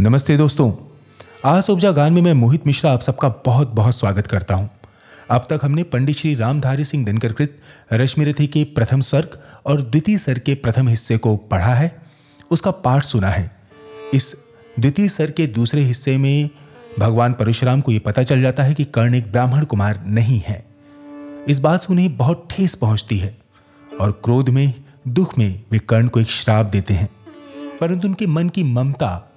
नमस्ते दोस्तों। आज उपजा गान में मैं मोहित मिश्रा आप सबका बहुत बहुत स्वागत करता हूँ। अब तक हमने पंडित श्री रामधारी सिंह दिनकर कृत, रश्मि रथी के प्रथम स्वर्ग और द्वितीय स्वर के प्रथम हिस्से को पढ़ा है। उसका पाठ सुना है। इस द्वितीय सर के दूसरे हिस्से में भगवान परशुराम को यह पता चल जाता है कि कर्ण एक ब्राह्मण कुमार नहीं है। इस बात से उन्हें बहुत ठेस पहुँचती है और क्रोध में, दुख में वे कर्ण को एक श्राप देते हैं। परंतु उनके मन की ममता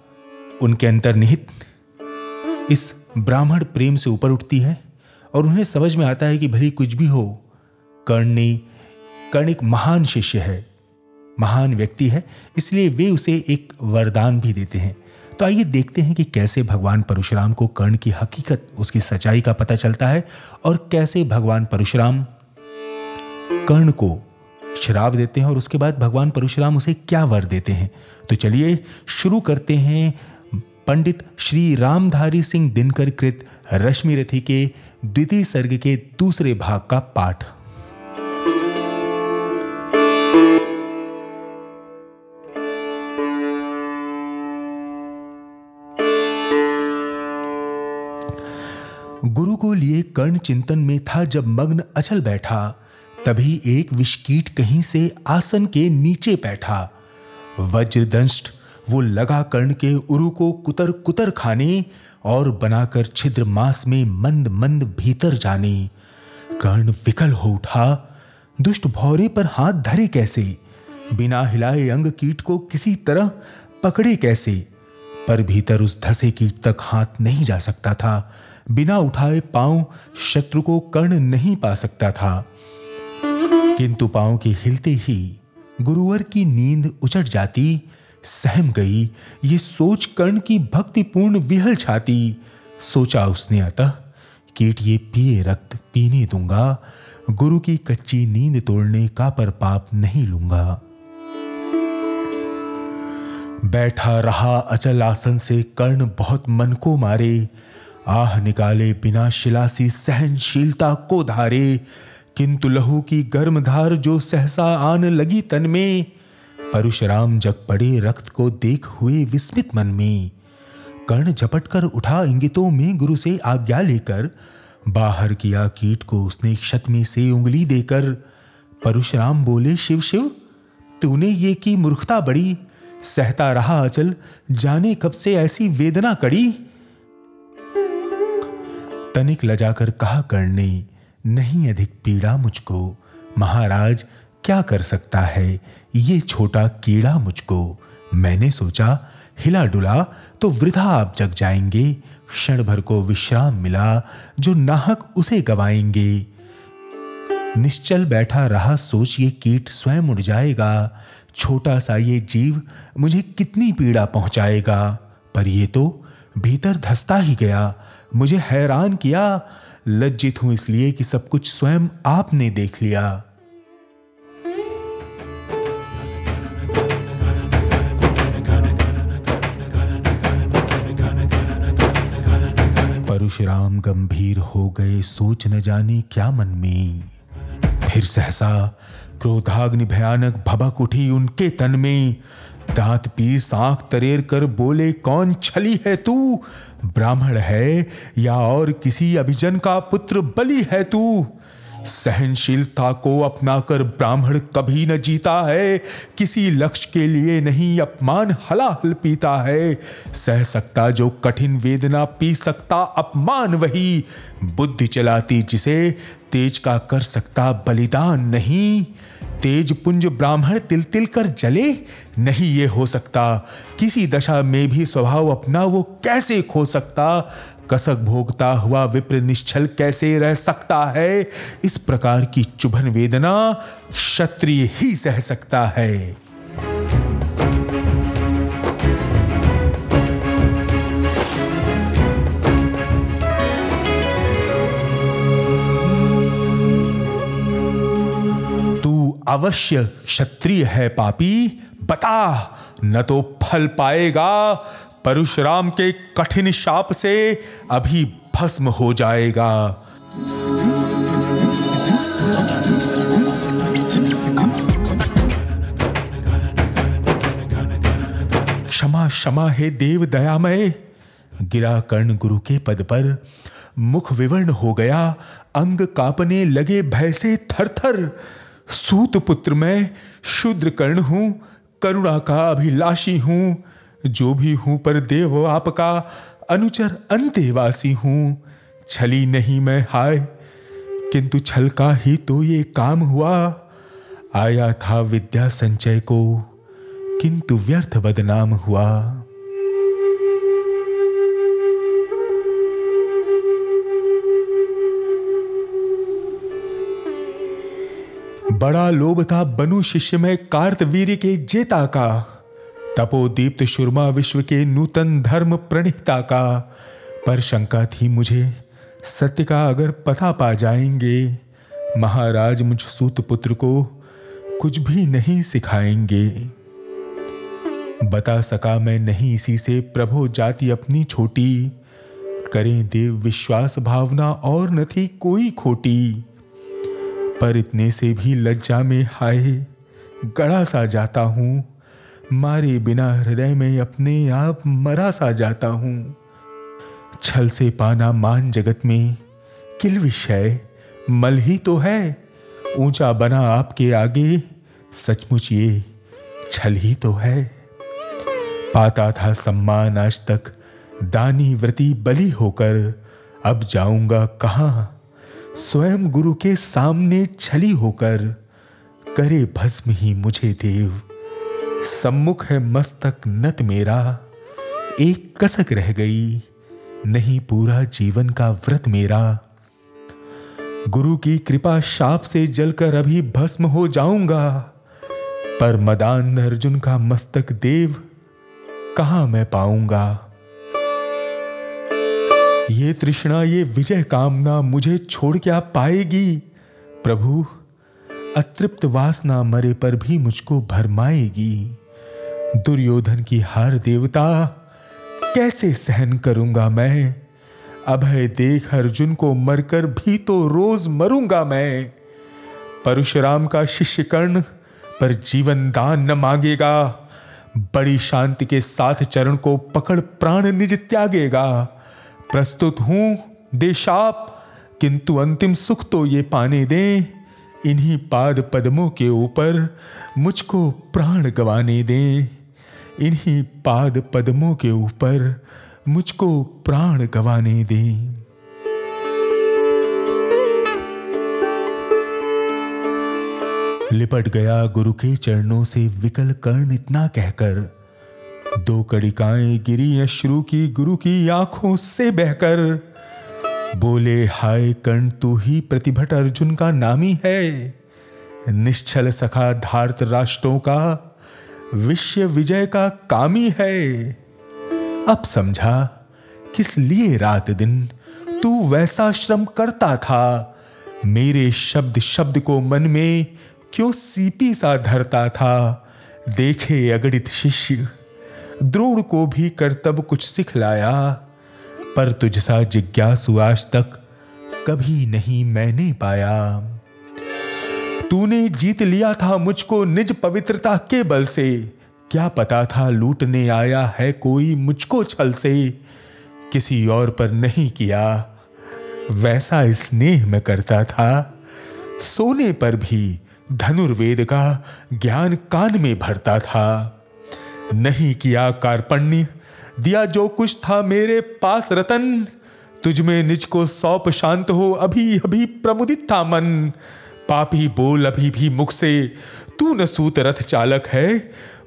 उनके अंतर्निहित इस ब्राह्मण प्रेम से ऊपर उठती है और उन्हें समझ में आता है कि भली कुछ भी हो, कर्ण कर्ण एक महान शिष्य है, महान व्यक्ति है, इसलिए वे उसे एक वरदान भी देते हैं। तो आइए देखते हैं कि कैसे भगवान परशुराम को कर्ण की हकीकत, उसकी सच्चाई का पता चलता है और कैसे भगवान परशुराम कर्ण को शराब देते हैं और उसके बाद भगवान परशुराम उसे क्या वर देते हैं। तो चलिए शुरू करते हैं पंडित श्री रामधारी सिंह दिनकर कृत रश्मि रथी के द्वितीय सर्ग के दूसरे भाग का पाठ। गुरु को लिए कर्ण चिंतन में था जब मग्न अचल बैठा, तभी एक विषकीट कहीं से आसन के नीचे बैठा। वज्रदंष्ट वो लगा कर्ण के उरु को कुतर कुतर खाने और बनाकर छिद्र मास में मंद मंद भीतर जाने। कर्ण विकल हो उठा। दुष्ट भौरे पर हाथ धरे कैसे? बिना हिलाए अंग कीट को किसी तरह पकड़े कैसे? पर भीतर उस धसे कीट तक हाथ नहीं जा सकता था। बिना उठाए पाँव शत्रु को कर्ण नहीं पा सकता था। किंतु पाँव के हिलते ही गुरुवर की नींद उचट जाती सहम गई, ये सोच कर्ण की भक्तिपूर्ण विहल छाती। सोचा उसने अतः कीट ये पिए रक्त पीने दूँगा, गुरु की कच्ची नींद तोड़ने का पर पाप नहीं लूँगा। बैठा रहा अचल आसन से कर्ण बहुत मन को मारे, आह निकाले बिना शिलासी सहनशीलता को धारे, किंतु लहू की गर्म धार जो सहसा आन लगी तन में परशुराम जग पड़े रक्त को देख हुए विस्मित मन में। कर्ण झपट कर उठा इंगितों में गुरु से आज्ञा लेकर। बाहर किया कीट को उसने क्षत में से उंगली देकर। परशुराम बोले, शिव शिव, तूने ये की मूर्खता बड़ी। सहता रहा अचल, जाने कब से ऐसी वेदना कड़ी? तनिक लजाकर कहा करने नहीं अधिक पीड़ा मुझको। महाराज क्या कर सकता है? ये छोटा कीड़ा मुझको। मैंने सोचा, हिला डुला तो वृथा आप जग जाएँगे। क्षण भर को विश्राम मिला, जो नाहक उसे गवाएँगे। निश्चल बैठा रहा सोच ये कीट स्वयं उड़ जाएगा। छोटा सा ये जीव मुझे कितनी पीड़ा पहुंचाएगा। पर ये तो भीतर धसता ही गया। मुझे हैरान किया, लज्जित हूँ इसलिए कि सब कुछ स्वयं आपने देख लिया। परशुराम गंभीर हो गए, सोच न जाने क्या मन में। फिर सहसा क्रोधाग्नि भयानक भबक उठी उनके तन में। दांत पीस आँख तरेर कर बोले, कौन छली है तू? ब्राह्मण है या और किसी अभिजन का पुत्र बलि है तू? सहनशीलता को अपनाकर ब्राह्मण कभी न जीता है, किसी लक्ष्य के लिए नहीं अपमान हलाहल पीता है। सह सकता जो कठिन वेदना पी सकता, अपमान वही। बुद्धि चलाती जिसे, तेज का कर सकता बलिदान नहीं। तेज पुंज ब्राह्मण तिल तिल कर जले, नहीं ये हो सकता। किसी दशा में भी स्वभाव अपना वो कैसे खो सकता? कसक भोगता हुआ विप्र निश्चल कैसे रह सकता है? इस प्रकार की चुभन वेदना क्षत्रिय ही सह सकता है। तू अवश्य क्षत्रिय है, पापी। बता, न तो फल पाएगा परशुराम के कठिन शाप से अभी भस्म हो जाएगा। क्षमा क्षमा हे देव दयामय। गिरा कर्ण गुरु के पद पर मुख विवर्ण हो गया। अंग कांपने लगे भय से थर सूत पुत्र मैं शूद्र कर्ण हूँ, करुणा का अभिलाषी हूँ। जो भी हूँ पर देव आपका, अनुचर अंतेवासी हूँ। छली नहीं मैं हाय, किंतु छल का ही तो ये काम हुआ। आया था विद्या संचय को, किंतु व्यर्थ बदनाम हुआ। बड़ा लोभ था बनु शिष्य में कार्तवीर के जेता का। तपोदीप्त शुरमा विश्व के नूतन धर्म प्रणिता का पर शंका थी मुझे। सत्य का अगर पता पा जाएँगे, महाराज मुझ सूत पुत्र को कुछ भी नहीं सिखाएँगे। बता सका मैं नहीं इसी से प्रभो जाति अपनी छोटी। करें देव विश्वास भावना और न थी कोई खोटी। पर इतने से भी लज्जा में हाय, गड़ा सा जाता हूँ। मारे बिना हृदय में अपने आप मरा सा जाता हूँ। छल से पाना मान जगत में, किल विषय, मल ही तो है। ऊँचा बना आपके आगे, सचमुच ये छल ही तो है। पाता था सम्मान आज तक, दानी व्रती बलि होकर, अब जाऊँगा कहाँ? स्वयं गुरु के सामने छली होकर, करे भस्म ही मुझे देव। सम्मुख है मस्तक नत मेरा। एक कसक रह गई, नहीं पूरा जीवन का व्रत मेरा। गुरु की कृपा शाप से जलकर अभी भस्म हो जाऊँगा। पर मदान अर्जुन का मस्तक देव कहा मैं पाऊँगा? ये तृष्णा, ये विजय कामना मुझे छोड़ क्या पाएगी? प्रभु अतृप्त वासना मरे पर भी मुझको भरमाएगी। दुर्योधन की हार देवता, कैसे सहन करूँगा मैं? अभय देख अर्जुन को मरकर भी तो रोज मरूँगा मैं। परशुराम का शिष्य कर्ण पर जीवन दान न मांगेगा। बड़ी शांति के साथ चरण को पकड़ प्राण निज त्यागेगा। प्रस्तुत हूँ देशाप, किंतु अंतिम सुख तो ये पाने दें। इन्हीं पाद पद्मों के ऊपर मुझको प्राण गवाने दें। इन्हीं पाद पद्मों के ऊपर मुझको प्राण गवाने दें। लिपट गया गुरु के चरणों से विकल कर्ण इतना कहकर, दो कड़िकाएँ गिरी अश्रु की गुरु की आँखों से बहकर बोले, हाय कर्ण, तू ही प्रतिभट अर्जुन का नामी है। निश्चल सखा धार्त राष्ट्रों का, विश्व विजय का कामी है। अब समझा, किस लिए रात दिन तू वैसा श्रम करता था? मेरे शब्द शब्द को मन में क्यों सीपी सा धरता था? देखे अगणित शिष्य, द्रोण को भी कर्तव्य कुछ सिखलाया। पर तुझसा जिज्ञासु आज तक कभी नहीं मैंने पाया। तूने जीत लिया था मुझको निज पवित्रता के बल से। क्या पता था लूटने आया है कोई मुझको छल से। किसी और पर नहीं किया, वैसा स्नेह में करता था। सोने पर भी धनुर्वेद का ज्ञान कान में भरता था। नहीं किया कार्पण्य दिया जो कुछ था मेरे पास, रतन। तुझ में निज को सौप शांत हो, अभी अभी प्रमुदित था मन। पापी बोल, अभी भी मुख से। तू न सूत रथ चालक है।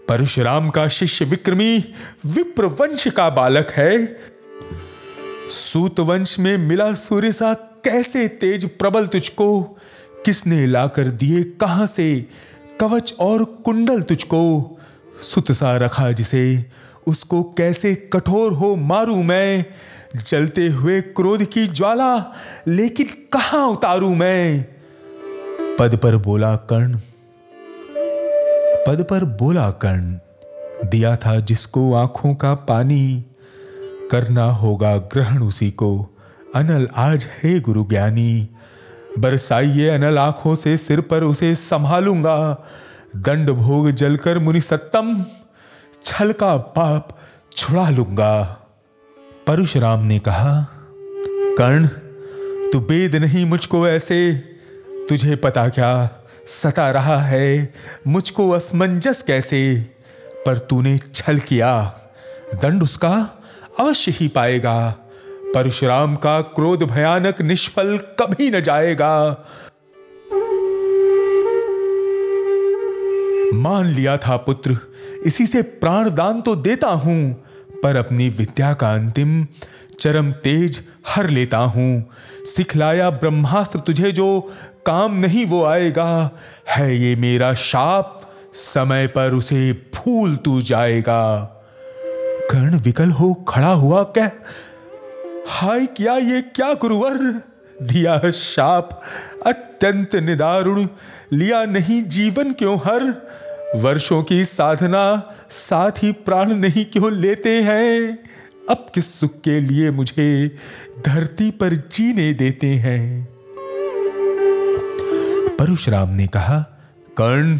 परशुराम का शिष्य विक्रमी विप्र वंश का बालक है। सूत वंश में मिला सूर्य सा कैसे तेज प्रबल तुझको? किसने लाकर दिए कहाँ से? कवच और कुंडल तुझको। सुत सा रखा जिसे उसको कैसे कठोर हो मारू मैं? जलते हुए क्रोध की ज्वाला, लेकिन कहाँ उतारू मैं? पद पर बोला, कर्ण। पद पर बोला, कर्ण। दिया था जिसको आँखों का पानी। करना होगा ग्रहण उसी को। अनल आज है गुरु ज्ञानी। बरसाइए अनल आँखों से, सिर पर उसे संभालूँगा। दंड भोग जलकर मुनि सत्तम। छल का पाप छुड़ा लूँगा। परशुराम ने कहा, कर्ण, तू बेद नहीं मुझको ऐसे। तुझे पता क्या सता रहा है? मुझको असमंजस कैसे? पर तूने छल किया, दंड उसका अवश्य ही पाएगा। परशुराम का क्रोध भयानक निष्फल कभी न जाएगा। मान लिया था पुत्र इसी से प्राण दान तो देता हूँ, पर अपनी विद्या का अंतिम चरम तेज हर लेता हूँ। सिखलाया ब्रह्मास्त्र तुझे जो काम नहीं वो आएगा, है ये मेरा शाप, समय पर उसे भूल तू जाएगा। कर्ण विकल हो खड़ा हुआ कह, हाय क्या ये क्या गुरुवर, दिया शाप अत्यंत निदारुण, लिया नहीं जीवन क्यों हर? वर्षों की साधना साथ ही प्राण नहीं क्यों लेते हैं? अब किस सुख के लिए मुझे धरती पर जीने देते हैं? परशुराम ने कहा, कर्ण,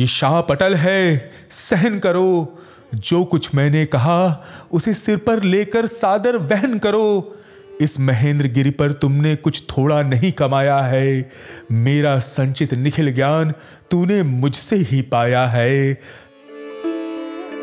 ये शाप अटल है, सहन करो। जो कुछ मैंने कहा, उसे सिर पर लेकर सादर वहन करो। इस महेंद्र गिरी पर तुमने कुछ थोड़ा नहीं कमाया है। मेरा संचित निखिल ज्ञान तूने मुझसे ही पाया है।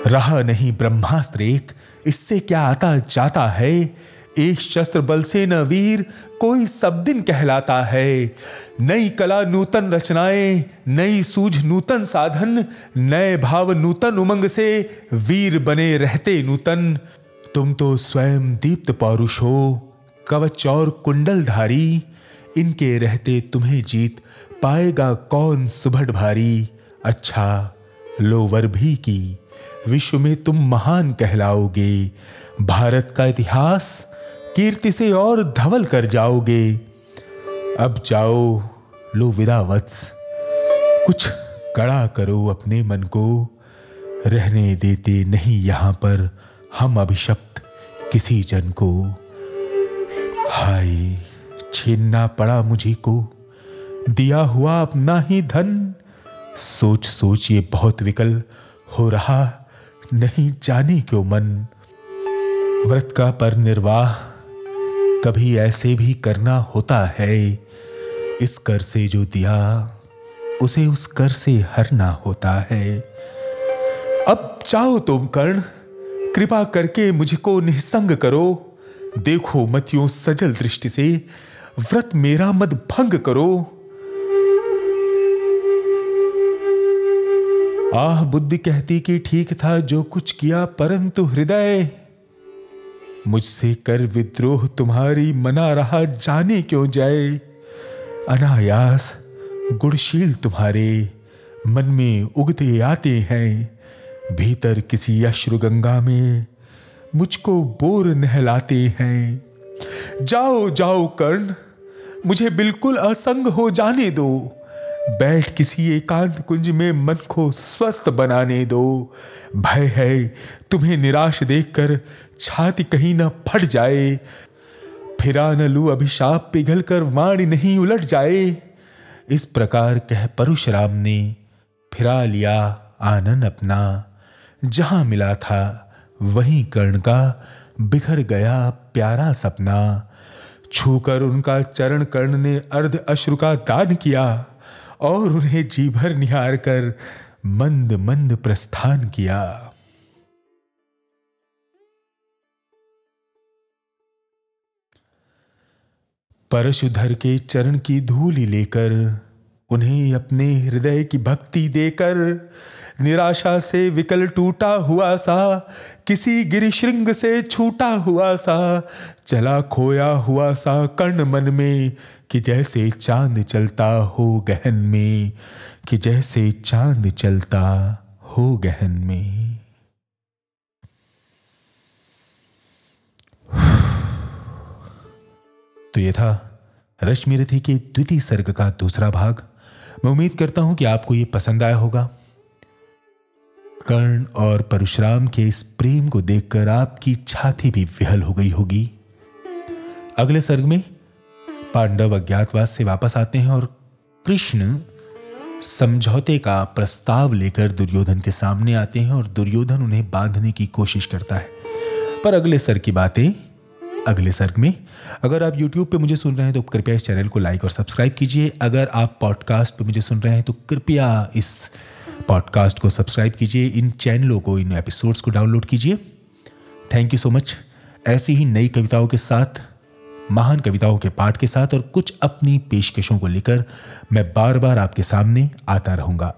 रहा नहीं ब्रह्मास्त्र एक, इससे क्या आता जाता है? एक शस्त्र बल से न वीर, कोई सब दिन कहलाता है। नई कला नूतन रचनाएँ, नई सूझ नूतन साधन, नए भाव नूतन उमंग से वीर बने रहते नूतन। तुम तो स्वयं दीप्त पौरुष हो। कवच और कुंडलधारी, इनके रहते तुम्हें जीत पाएगा कौन सुभट भारी। अच्छा लोवर भी की, विश्व में तुम महान कहलाओगे। भारत का इतिहास, कीर्ति से और धवल कर जाओगे। अब जाओ लो विदा वत्स, कुछ कड़ा करो अपने मन को। रहने देते नहीं यहाँ पर हम अभिशप्त किसी जन को। हाय छीनना पड़ा मुझे को दिया हुआ अपना ही धन। सोच सोच ये बहुत विकल हो रहा, नहीं जाने क्यों मन। व्रत का पर निर्वाह, कभी ऐसे भी करना होता है। इस कर से जो दिया, उसे उस कर से हरना होता है। अब चाहो तुम कर्ण, कृपा करके मुझको निसंग करो। देखो मत सजल दृष्टि से, व्रत मेरा मत भंग करो। आह, बुद्धि कहती कि ठीक था जो कुछ किया, परंतु हृदय, मुझसे कर विद्रोह तुम्हारी मना रहा, जाने क्यों जाए? अनायास गुणशील तुम्हारे मन में उगते आते हैं, भीतर किसी अश्रु गंगा में। मुझको बोर नहलाते हैं। जाओ जाओ कर्ण, मुझे बिल्कुल असंग हो जाने दो। बैठ किसी एकांत कुंज में मन को स्वस्थ बनाने दो। भय है, तुम्हें निराश देखकर छाती कहीं ना फट जाए। फिरा न लू अभिशाप पिघल कर वाणी नहीं उलट जाए। इस प्रकार कह परशुराम ने फिरा लिया आनंद अपना, जहाँ मिला था। वहीं कर्ण का बिखर गया प्यारा सपना। छूकर उनका चरण कर्ण ने अर्ध अश्रु का दान किया और उन्हें जी भर निहार कर मंद मंद प्रस्थान किया। परशुधर के चरण की धूली लेकर उन्हें अपने हृदय की भक्ति देकर निराशा से विकल टूटा हुआ सा, किसी गिरिशृंग से छूटा हुआ सा, चला खोया हुआ सा कर्ण मन में कि जैसे चाँद चलता हो गहन में, कि जैसे चाँद चलता हो गहन में। तो ये था रश्मि रथी के द्वितीय सर्ग का दूसरा भाग। मैं उम्मीद करता हूँ कि आपको ये पसंद आया होगा। कर्ण और परशुराम के इस प्रेम को देखकर आपकी छाती भी विहल हो गई होगी। अगले सर्ग में पांडव अज्ञातवास से वापस आते हैं और कृष्ण समझौते का प्रस्ताव लेकर दुर्योधन के सामने आते हैं और दुर्योधन उन्हें बांधने की कोशिश करता है। पर अगले सर की बातें अगले सर्ग में। अगर आप YouTube पे मुझे सुन रहे हैं तो कृपया इस चैनल को लाइक और सब्सक्राइब कीजिए। अगर आप पॉडकास्ट पे मुझे सुन रहे हैं तो कृपया इस पॉडकास्ट को सब्सक्राइब कीजिए। इन चैनलों को, इन एपिसोड्स को डाउनलोड कीजिए। थैंक यू सो मच ऐसी ही नई कविताओं के साथ, महान कविताओं के पाठ के साथ और कुछ अपनी पेशकशों को लेकर मैं बार बार आपके सामने आता रहूँगा।